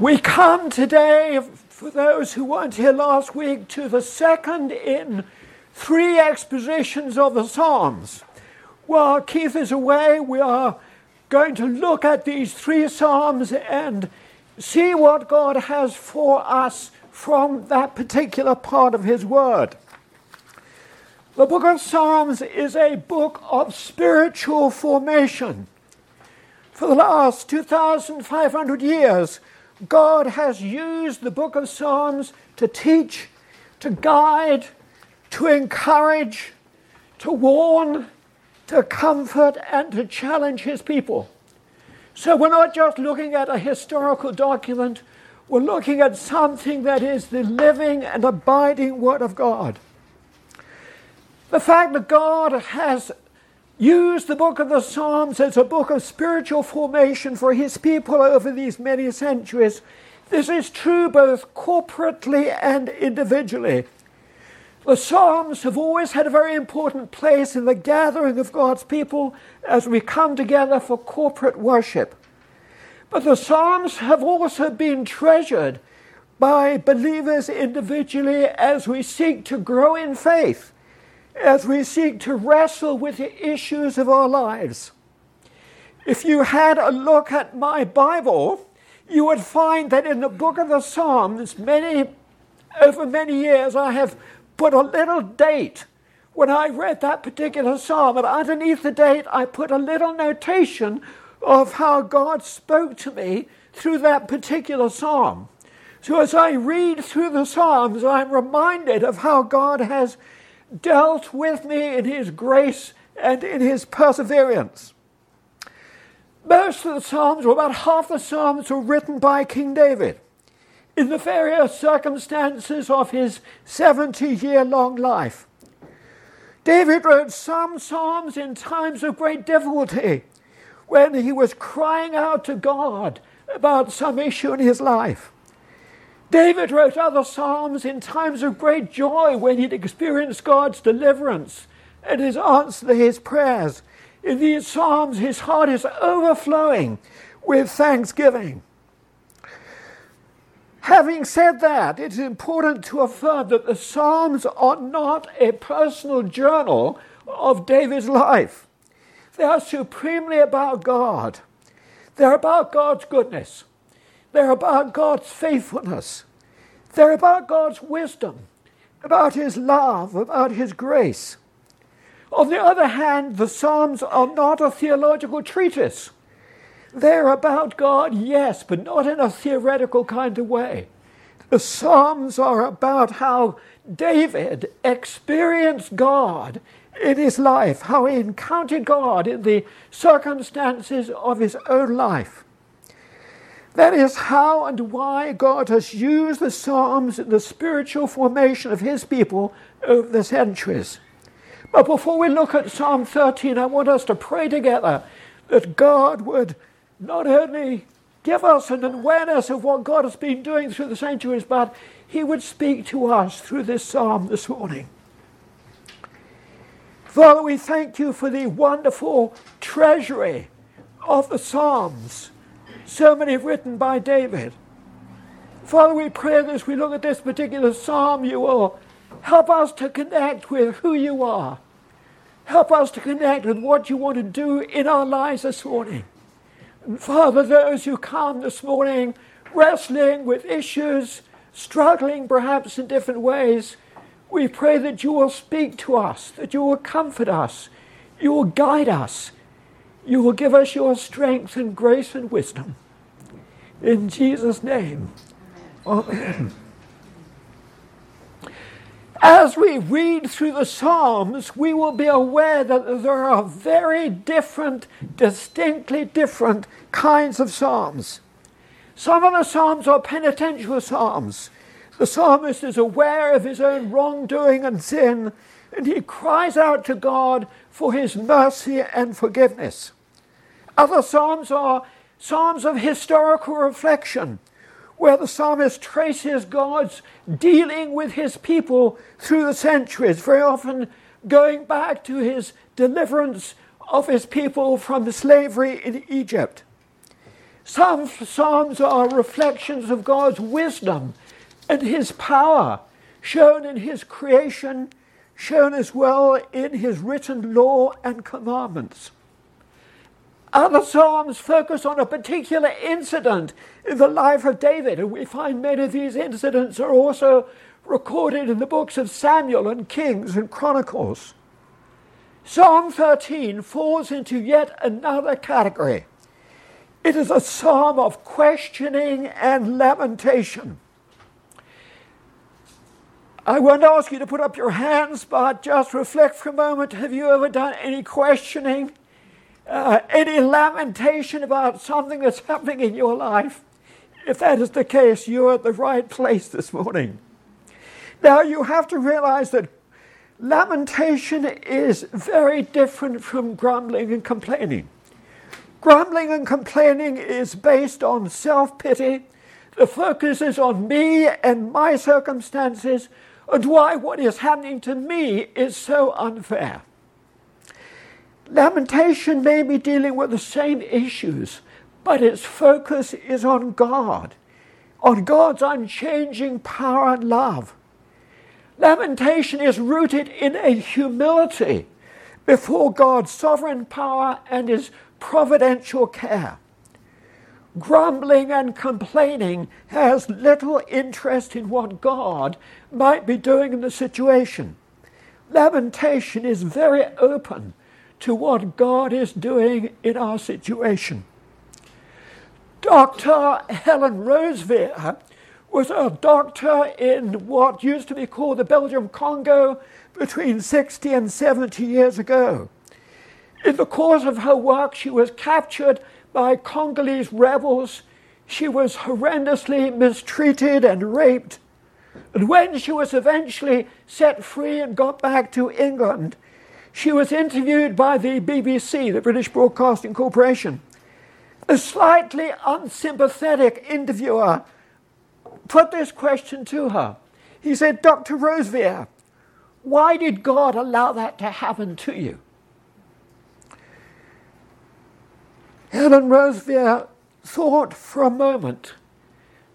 We come today, for those who weren't here last week, to the second in three expositions of the Psalms. While Keith is away, we are going to look at these three Psalms and see what God has for us from that particular part of His Word. The book of Psalms is a book of spiritual formation. For the last 2,500 years, God has used the book of Psalms to teach, to guide, to encourage, to warn, to comfort, and to challenge his people. So we're not just looking at a historical document, we're looking at something that is the living and abiding Word of God. The fact that God has used the book of the Psalms as a book of spiritual formation for his people over these many centuries. This is true both corporately and individually. The Psalms have always had a very important place in the gathering of God's people as we come together for corporate worship. But the Psalms have also been treasured by believers individually as we seek to grow in faith as we seek to wrestle with the issues of our lives. If you had a look at my Bible, you would find that in the book of the Psalms, many over many years, I have put a little date when I read that particular psalm, and underneath the date, I put a little notation of how God spoke to me through that particular psalm. So as I read through the Psalms, I'm reminded of how God has dealt with me in his grace and in his perseverance. Most of the Psalms, or about half the Psalms, were written by King David in the various circumstances of his 70 year long life. David wrote some Psalms in times of great difficulty when he was crying out to God about some issue in his life. David wrote other Psalms in times of great joy when he'd experienced God's deliverance and his answer to his prayers. In these Psalms, his heart is overflowing with thanksgiving. Having said that, it's important to affirm that the Psalms are not a personal journal of David's life. They are supremely about God. They're about God's goodness. They're about God's faithfulness. They're about God's wisdom, about His love, about His grace. On the other hand, the Psalms are not a theological treatise. They're about God, yes, but not in a theoretical kind of way. The Psalms are about how David experienced God in his life, how he encountered God in the circumstances of his own life. That is how and why God has used the Psalms in the spiritual formation of His people over the centuries. But before we look at Psalm 13, I want us to pray together that God would not only give us an awareness of what God has been doing through the centuries, but He would speak to us through this psalm this morning. Father, we thank you for the wonderful treasury of the Psalms so many written by David. Father, we pray that as we look at this particular psalm, you will help us to connect with who you are. Help us to connect with what you want to do in our lives this morning. And Father, those who come this morning wrestling with issues, struggling perhaps in different ways, we pray that you will speak to us, that you will comfort us, you will guide us, you will give us your strength and grace and wisdom. In Jesus' name. Amen. As we read through the Psalms, we will be aware that there are very different, distinctly different kinds of Psalms. Some of the Psalms are penitential Psalms. The psalmist is aware of his own wrongdoing and sin, and he cries out to God for his mercy and forgiveness. Other psalms are psalms of historical reflection, where the psalmist traces God's dealing with his people through the centuries, very often going back to his deliverance of his people from slavery in Egypt. Some psalms are reflections of God's wisdom and his power, shown in his creation, shown as well in his written law and commandments. Other psalms focus on a particular incident in the life of David, and we find many of these incidents are also recorded in the books of Samuel and Kings and Chronicles. Psalm 13 falls into yet another category. It is a psalm of questioning and lamentation. I won't ask you to put up your hands, but just reflect for a moment. Have you ever done any questioning, uh, any lamentation about something that's happening in your life? If that is the case, you're at the right place this morning. Now, you have to realize that lamentation is very different from grumbling and complaining. Grumbling and complaining is based on self pity. The focus is on me and my circumstances and why what is happening to me is so unfair. Lamentation may be dealing with the same issues, but its focus is on God, on God's unchanging power and love. Lamentation is rooted in a humility before God's sovereign power and his providential care. Grumbling and complaining has little interest in what God might be doing in the situation. Lamentation is very open to what God is doing in our situation. Dr. Helen Roseveare was a doctor in what used to be called the Belgium Congo between 60 and 70 years ago. In the course of her work, she was captured by Congolese rebels. She was horrendously mistreated and raped. And when she was eventually set free and got back to England, she was interviewed by the BBC, the British Broadcasting Corporation. A slightly unsympathetic interviewer put this question to her. He said, Dr. Roseveare, why did God allow that to happen to you? Helen Roseveare thought for a moment,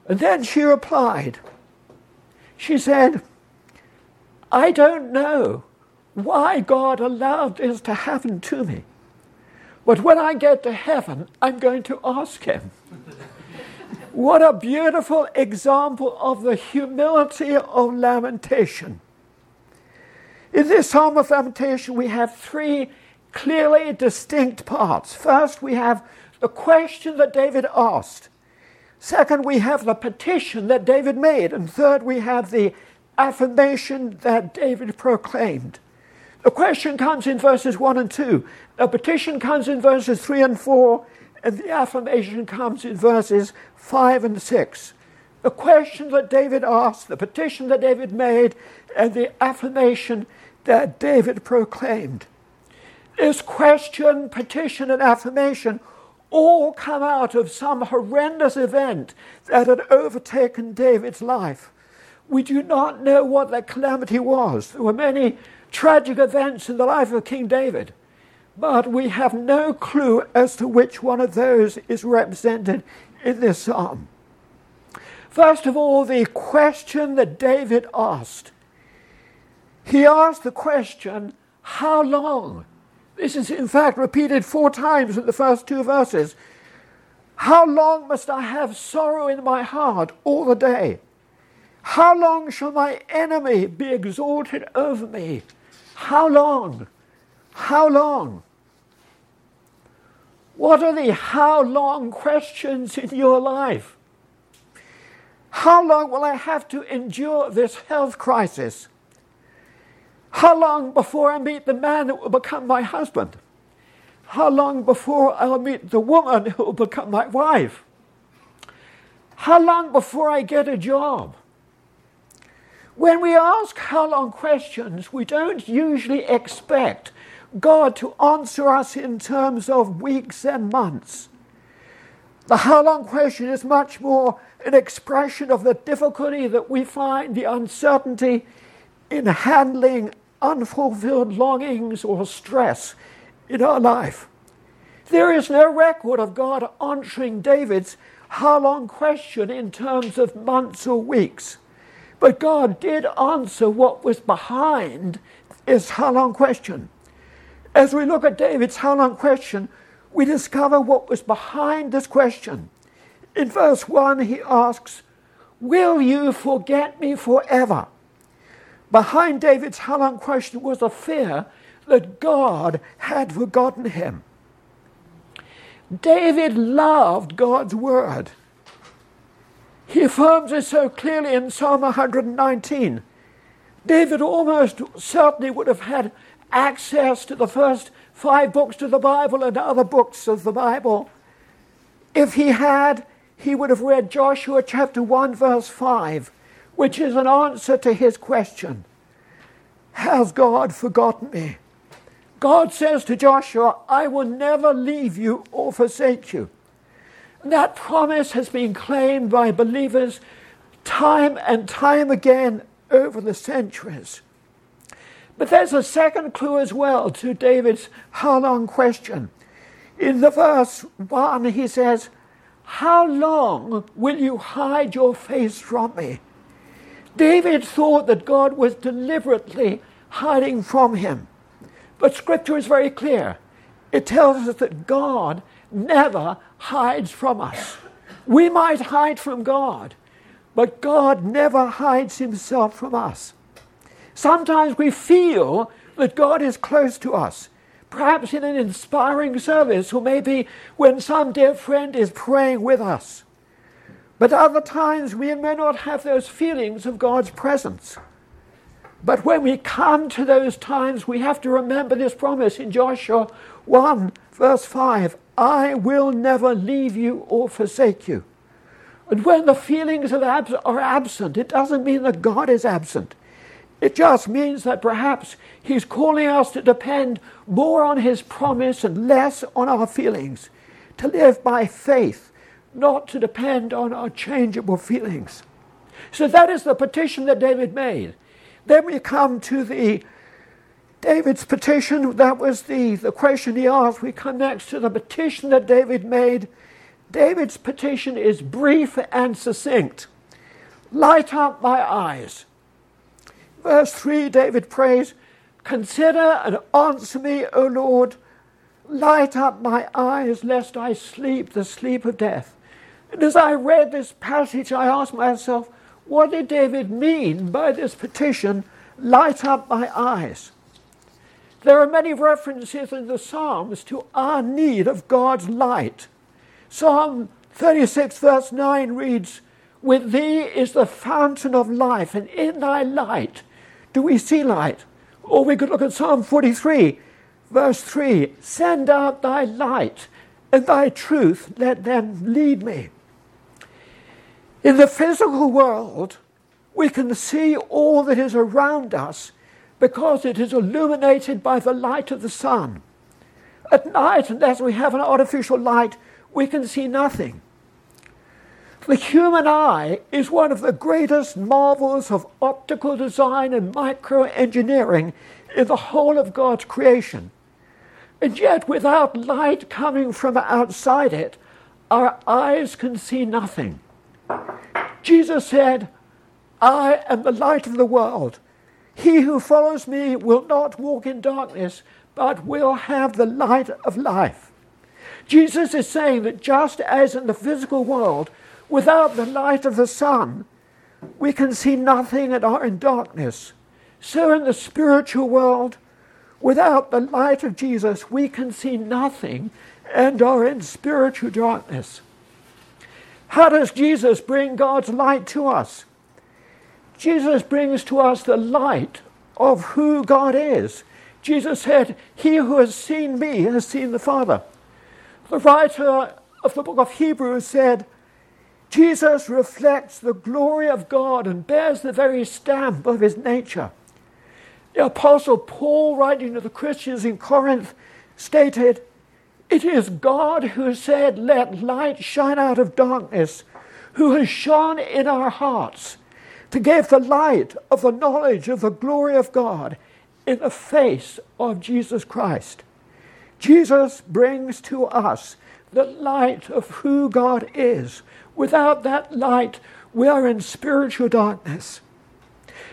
and then she replied. She said, I don't know why God allowed this to happen to me, but when I get to heaven, I'm going to ask Him. what a beautiful example of the humility of lamentation. In this psalm of lamentation, we have three clearly distinct parts. First, we have the question that David asked. Second, we have the petition that David made. And third, we have the affirmation that David proclaimed. The question comes in verses 1 and 2. A petition comes in verses 3 and 4. And the affirmation comes in verses 5 and 6. The question that David asked, the petition that David made, and the affirmation that David proclaimed. This question, petition, and affirmation all come out of some horrendous event that had overtaken David's life. We do not know what that calamity was. There were many tragic events in the life of King David, but we have no clue as to which one of those is represented in this psalm. First of all, the question that David asked. He asked the question, How long? This is, in fact, repeated four times in the first two verses. How long must I have sorrow in my heart all the day? How long shall my enemy be exalted over me? How long? How long? What are the how long questions in your life? How long will I have to endure this health crisis? How long before I meet the man that will become my husband? How long before I'll meet the woman who will become my wife? How long before I get a job? When we ask how long questions, we don't usually expect God to answer us in terms of weeks and months. The how long question is much more an expression of the difficulty that we find, the uncertainty in handling unfulfilled longings or stress in our life. There is no record of God answering David's how long question in terms of months or weeks. But God did answer what was behind his how long question. As we look at David's how long question, we discover what was behind this question. In verse 1, he asks, Will you forget me forever? Behind David's how long question was a fear that God had forgotten him. David loved God's word. He affirms it so clearly in Psalm 119. David almost certainly would have had access to the first five books of the Bible and other books of the Bible. If he had, he would have read Joshua chapter 1, verse 5, which is an answer to his question Has God forgotten me? God says to Joshua, I will never leave you or forsake you. That promise has been claimed by believers time and time again over the centuries. But there's a second clue as well to David's how long question. In the verse 1, he says, How long will you hide your face from me? David thought that God was deliberately hiding from him. But Scripture is very clear. It tells us that God never hides from us. We might hide from God, but God never hides himself from us. Sometimes we feel that God is close to us, perhaps in an inspiring service, or maybe when some dear friend is praying with us. But other times we may not have those feelings of God's presence. But when we come to those times, we have to remember this promise in Joshua 1, verse 5 I will never leave you or forsake you. And when the feelings are absent, it doesn't mean that God is absent. It just means that perhaps He's calling us to depend more on His promise and less on our feelings, to live by faith, not to depend on our changeable feelings. So that is the petition that David made. Then we come to the David's petition. That was the, the question he asked. We come next to the petition that David made. David's petition is brief and succinct. Light up my eyes. Verse 3, David prays, Consider and answer me, O Lord. Light up my eyes, lest I sleep the sleep of death. And as I read this passage, I asked myself, what did David mean by this petition, light up my eyes? There are many references in the Psalms to our need of God's light. Psalm 36, verse 9 reads, With thee is the fountain of life, and in thy light do we see light. Or we could look at Psalm 43, verse 3 Send out thy light, and thy truth let them lead me. In the physical world, we can see all that is around us because it is illuminated by the light of the sun. At night, unless we have an artificial light, we can see nothing. The human eye is one of the greatest marvels of optical design and microengineering in the whole of God's creation. And yet, without light coming from outside it, our eyes can see nothing. Jesus said, I am the light of the world. He who follows me will not walk in darkness, but will have the light of life. Jesus is saying that just as in the physical world, without the light of the sun, we can see nothing and are in darkness, so in the spiritual world, without the light of Jesus, we can see nothing and are in spiritual darkness. How does Jesus bring God's light to us? Jesus brings to us the light of who God is. Jesus said, He who has seen me has seen the Father. The writer of the book of Hebrews said, Jesus reflects the glory of God and bears the very stamp of his nature. The Apostle Paul, writing to the Christians in Corinth, stated, it is God who said, Let light shine out of darkness, who has shone in our hearts to give the light of the knowledge of the glory of God in the face of Jesus Christ. Jesus brings to us the light of who God is. Without that light, we are in spiritual darkness.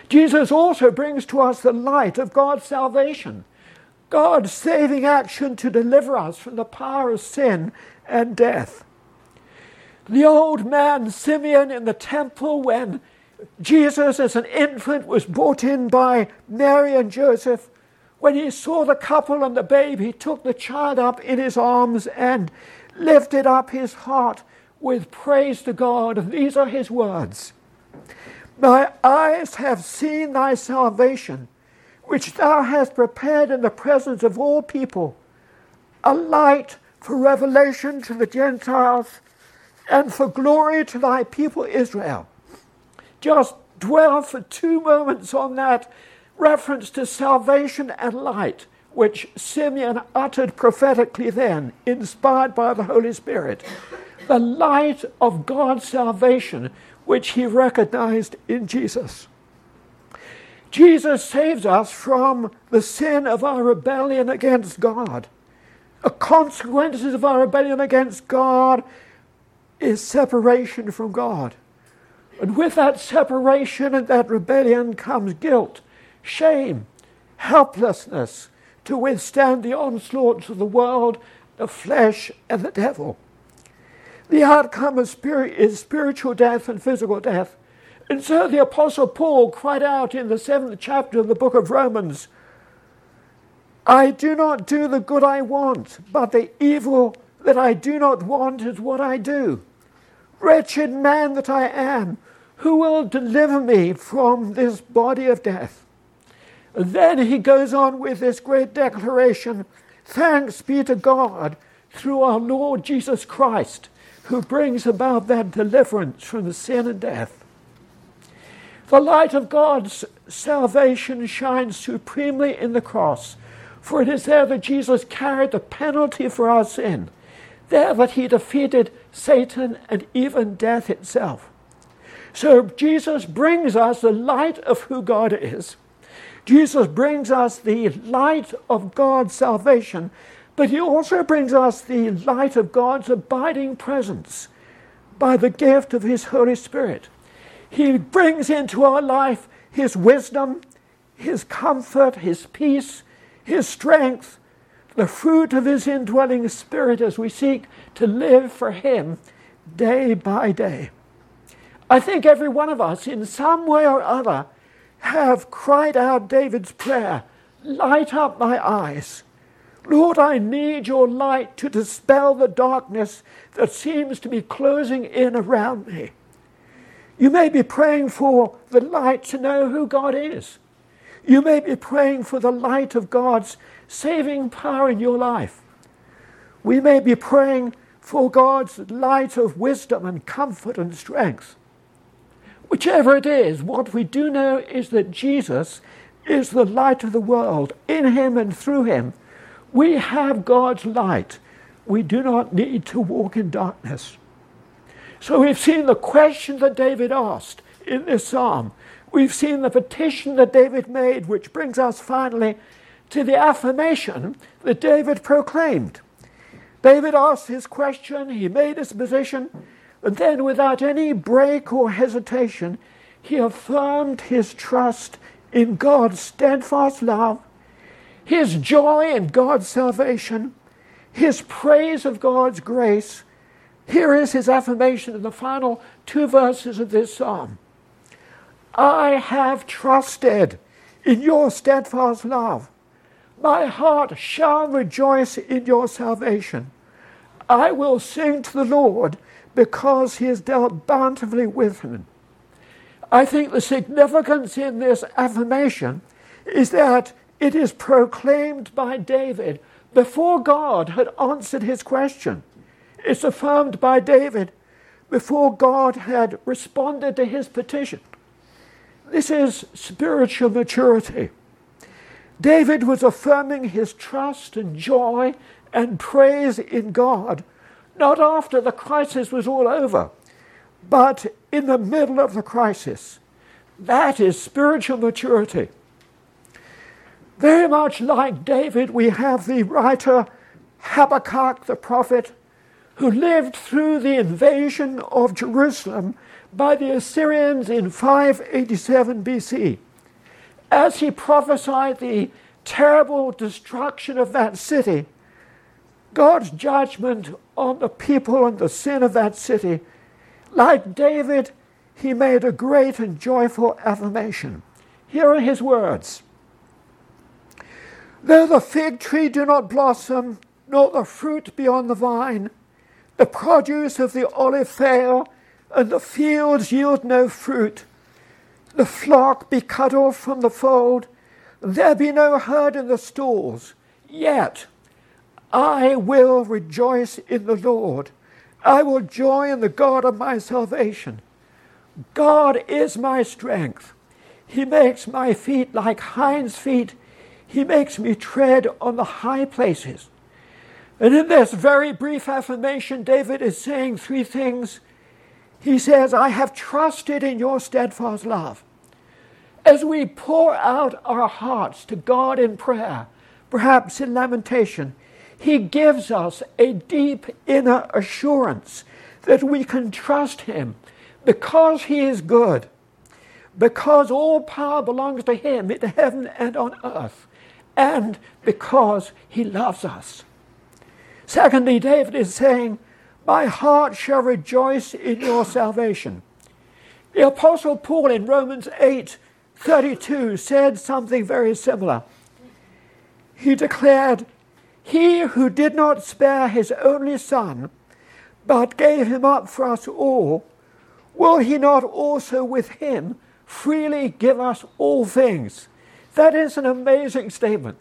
Jesus also brings to us the light of God's salvation, God's saving action to deliver us from the power of sin and death. The old man Simeon in the temple, when Jesus as an infant was brought in by Mary and Joseph, when he saw the couple and the babe, he took the child up in his arms and lifted up his heart with praise to God. These are his words My eyes have seen thy salvation, which thou hast prepared in the presence of all people, a light for revelation to the Gentiles and for glory to thy people Israel. Just dwell for two moments on that reference to salvation and light, which Simeon uttered prophetically then, inspired by the Holy Spirit. The light of God's salvation, which he recognized in Jesus. Jesus saves us from the sin of our rebellion against God. The consequences of our rebellion against God is separation from God. And with that separation and that rebellion comes guilt, shame, helplessness to withstand the onslaughts of the world, the flesh, and the devil. The outcome of spirit is spiritual death and physical death. And so the Apostle Paul cried out in the seventh chapter of the book of Romans I do not do the good I want, but the evil that I do not want is what I do. Wretched man that I am, who will deliver me from this body of death? And then he goes on with this great declaration Thanks be to God through our Lord Jesus Christ, who brings about that deliverance from the sin and death. The light of God's salvation shines supremely in the cross, for it is there that Jesus carried the penalty for our sin there that he defeated Satan and even death itself. So Jesus brings us the light of who God is. Jesus brings us the light of God's salvation, but he also brings us the light of God's abiding presence by the gift of his Holy Spirit. He brings into our life his wisdom, his comfort, his peace, his strength, the fruit of his indwelling spirit as we seek to live for him day by day. I think every one of us, in some way or other, have cried out David's prayer Light up my eyes. Lord, I need your light to dispel the darkness that seems to be closing in around me. You may be praying for the light to know who God is. You may be praying for the light of God's saving power in your life. We may be praying for God's light of wisdom and comfort and strength. Whichever it is, what we do know is that Jesus is the light of the world. In him and through him, we have God's light. We do not need to walk in darkness. So we've seen the question that David asked in this psalm. We've seen the petition that David made, which brings us finally to the affirmation that David proclaimed. David asked his question, he made his position, and then, without any break or hesitation, he affirmed his trust in God's steadfast love, his joy in God's salvation, his praise of God's grace. Here is his affirmation in the final two verses of this psalm I have trusted in your steadfast love. My heart shall rejoice in your salvation. I will sing to the Lord because he has dealt bountifully with me. I think the significance in this affirmation is that it is proclaimed by David before God had answered his question. It's affirmed by David before God had responded to his petition. This is spiritual maturity. David was affirming his trust and joy and praise in God, not after the crisis was all over, but in the middle of the crisis. That is spiritual maturity. Very much like David, we have the writer Habakkuk the prophet, who lived through the invasion of Jerusalem by the Assyrians in 587 BC. As he prophesied the terrible destruction of that city, God's judgment on the people and the sin of that city, like David, he made a great and joyful affirmation. Here are his words Though the fig tree do not blossom, nor the fruit be on the vine, the produce of the olive fail, and the fields yield no fruit, the flock be cut off from the fold, there be no herd in the stalls, yet I will rejoice in the Lord. I will joy in the God of my salvation. God is my strength. He makes my feet like hinds' feet. He makes me tread on the high places. And in this very brief affirmation, David is saying three things. He says, I have trusted in your steadfast love. As we pour out our hearts to God in prayer, perhaps in lamentation, He gives us a deep inner assurance that we can trust Him because He is good, because all power belongs to Him in heaven and on earth, and because He loves us. Secondly, David is saying, My heart shall rejoice in your salvation. The Apostle Paul in Romans 8 32 said something very similar. He declared, He who did not spare his only Son, but gave him up for us all, will he not also with him freely give us all things? That is an amazing statement.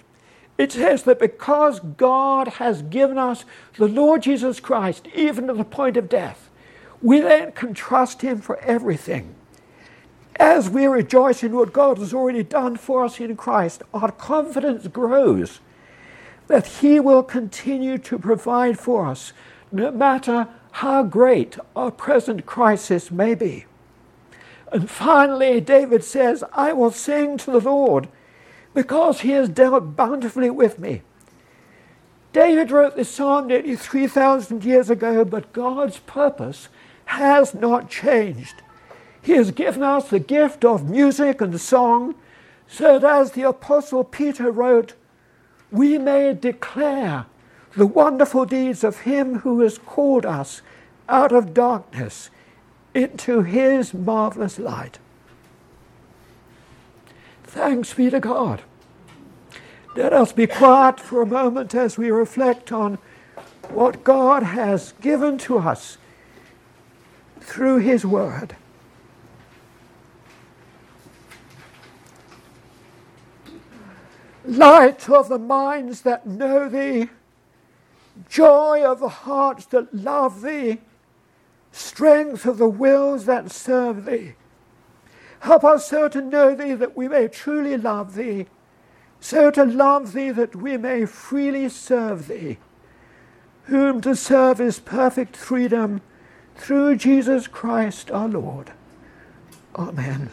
It says that because God has given us the Lord Jesus Christ, even to the point of death, we then can trust him for everything as we rejoice in what God has already done for us in Christ, our confidence grows that He will continue to provide for us, no matter how great our present crisis may be. And finally, David says, I will sing to the Lord because He has dealt bountifully with me. David wrote this psalm nearly 3,000 years ago, but God's purpose has not changed. He has given us the gift of music and song, so that as the Apostle Peter wrote, we may declare the wonderful deeds of Him who has called us out of darkness into His marvelous light. Thanks be to God. Let us be quiet for a moment as we reflect on what God has given to us through His Word. Light of the minds that know thee, joy of the hearts that love thee, strength of the wills that serve thee. Help us so to know thee that we may truly love thee, so to love thee that we may freely serve thee, whom to serve is perfect freedom through Jesus Christ our Lord. Amen.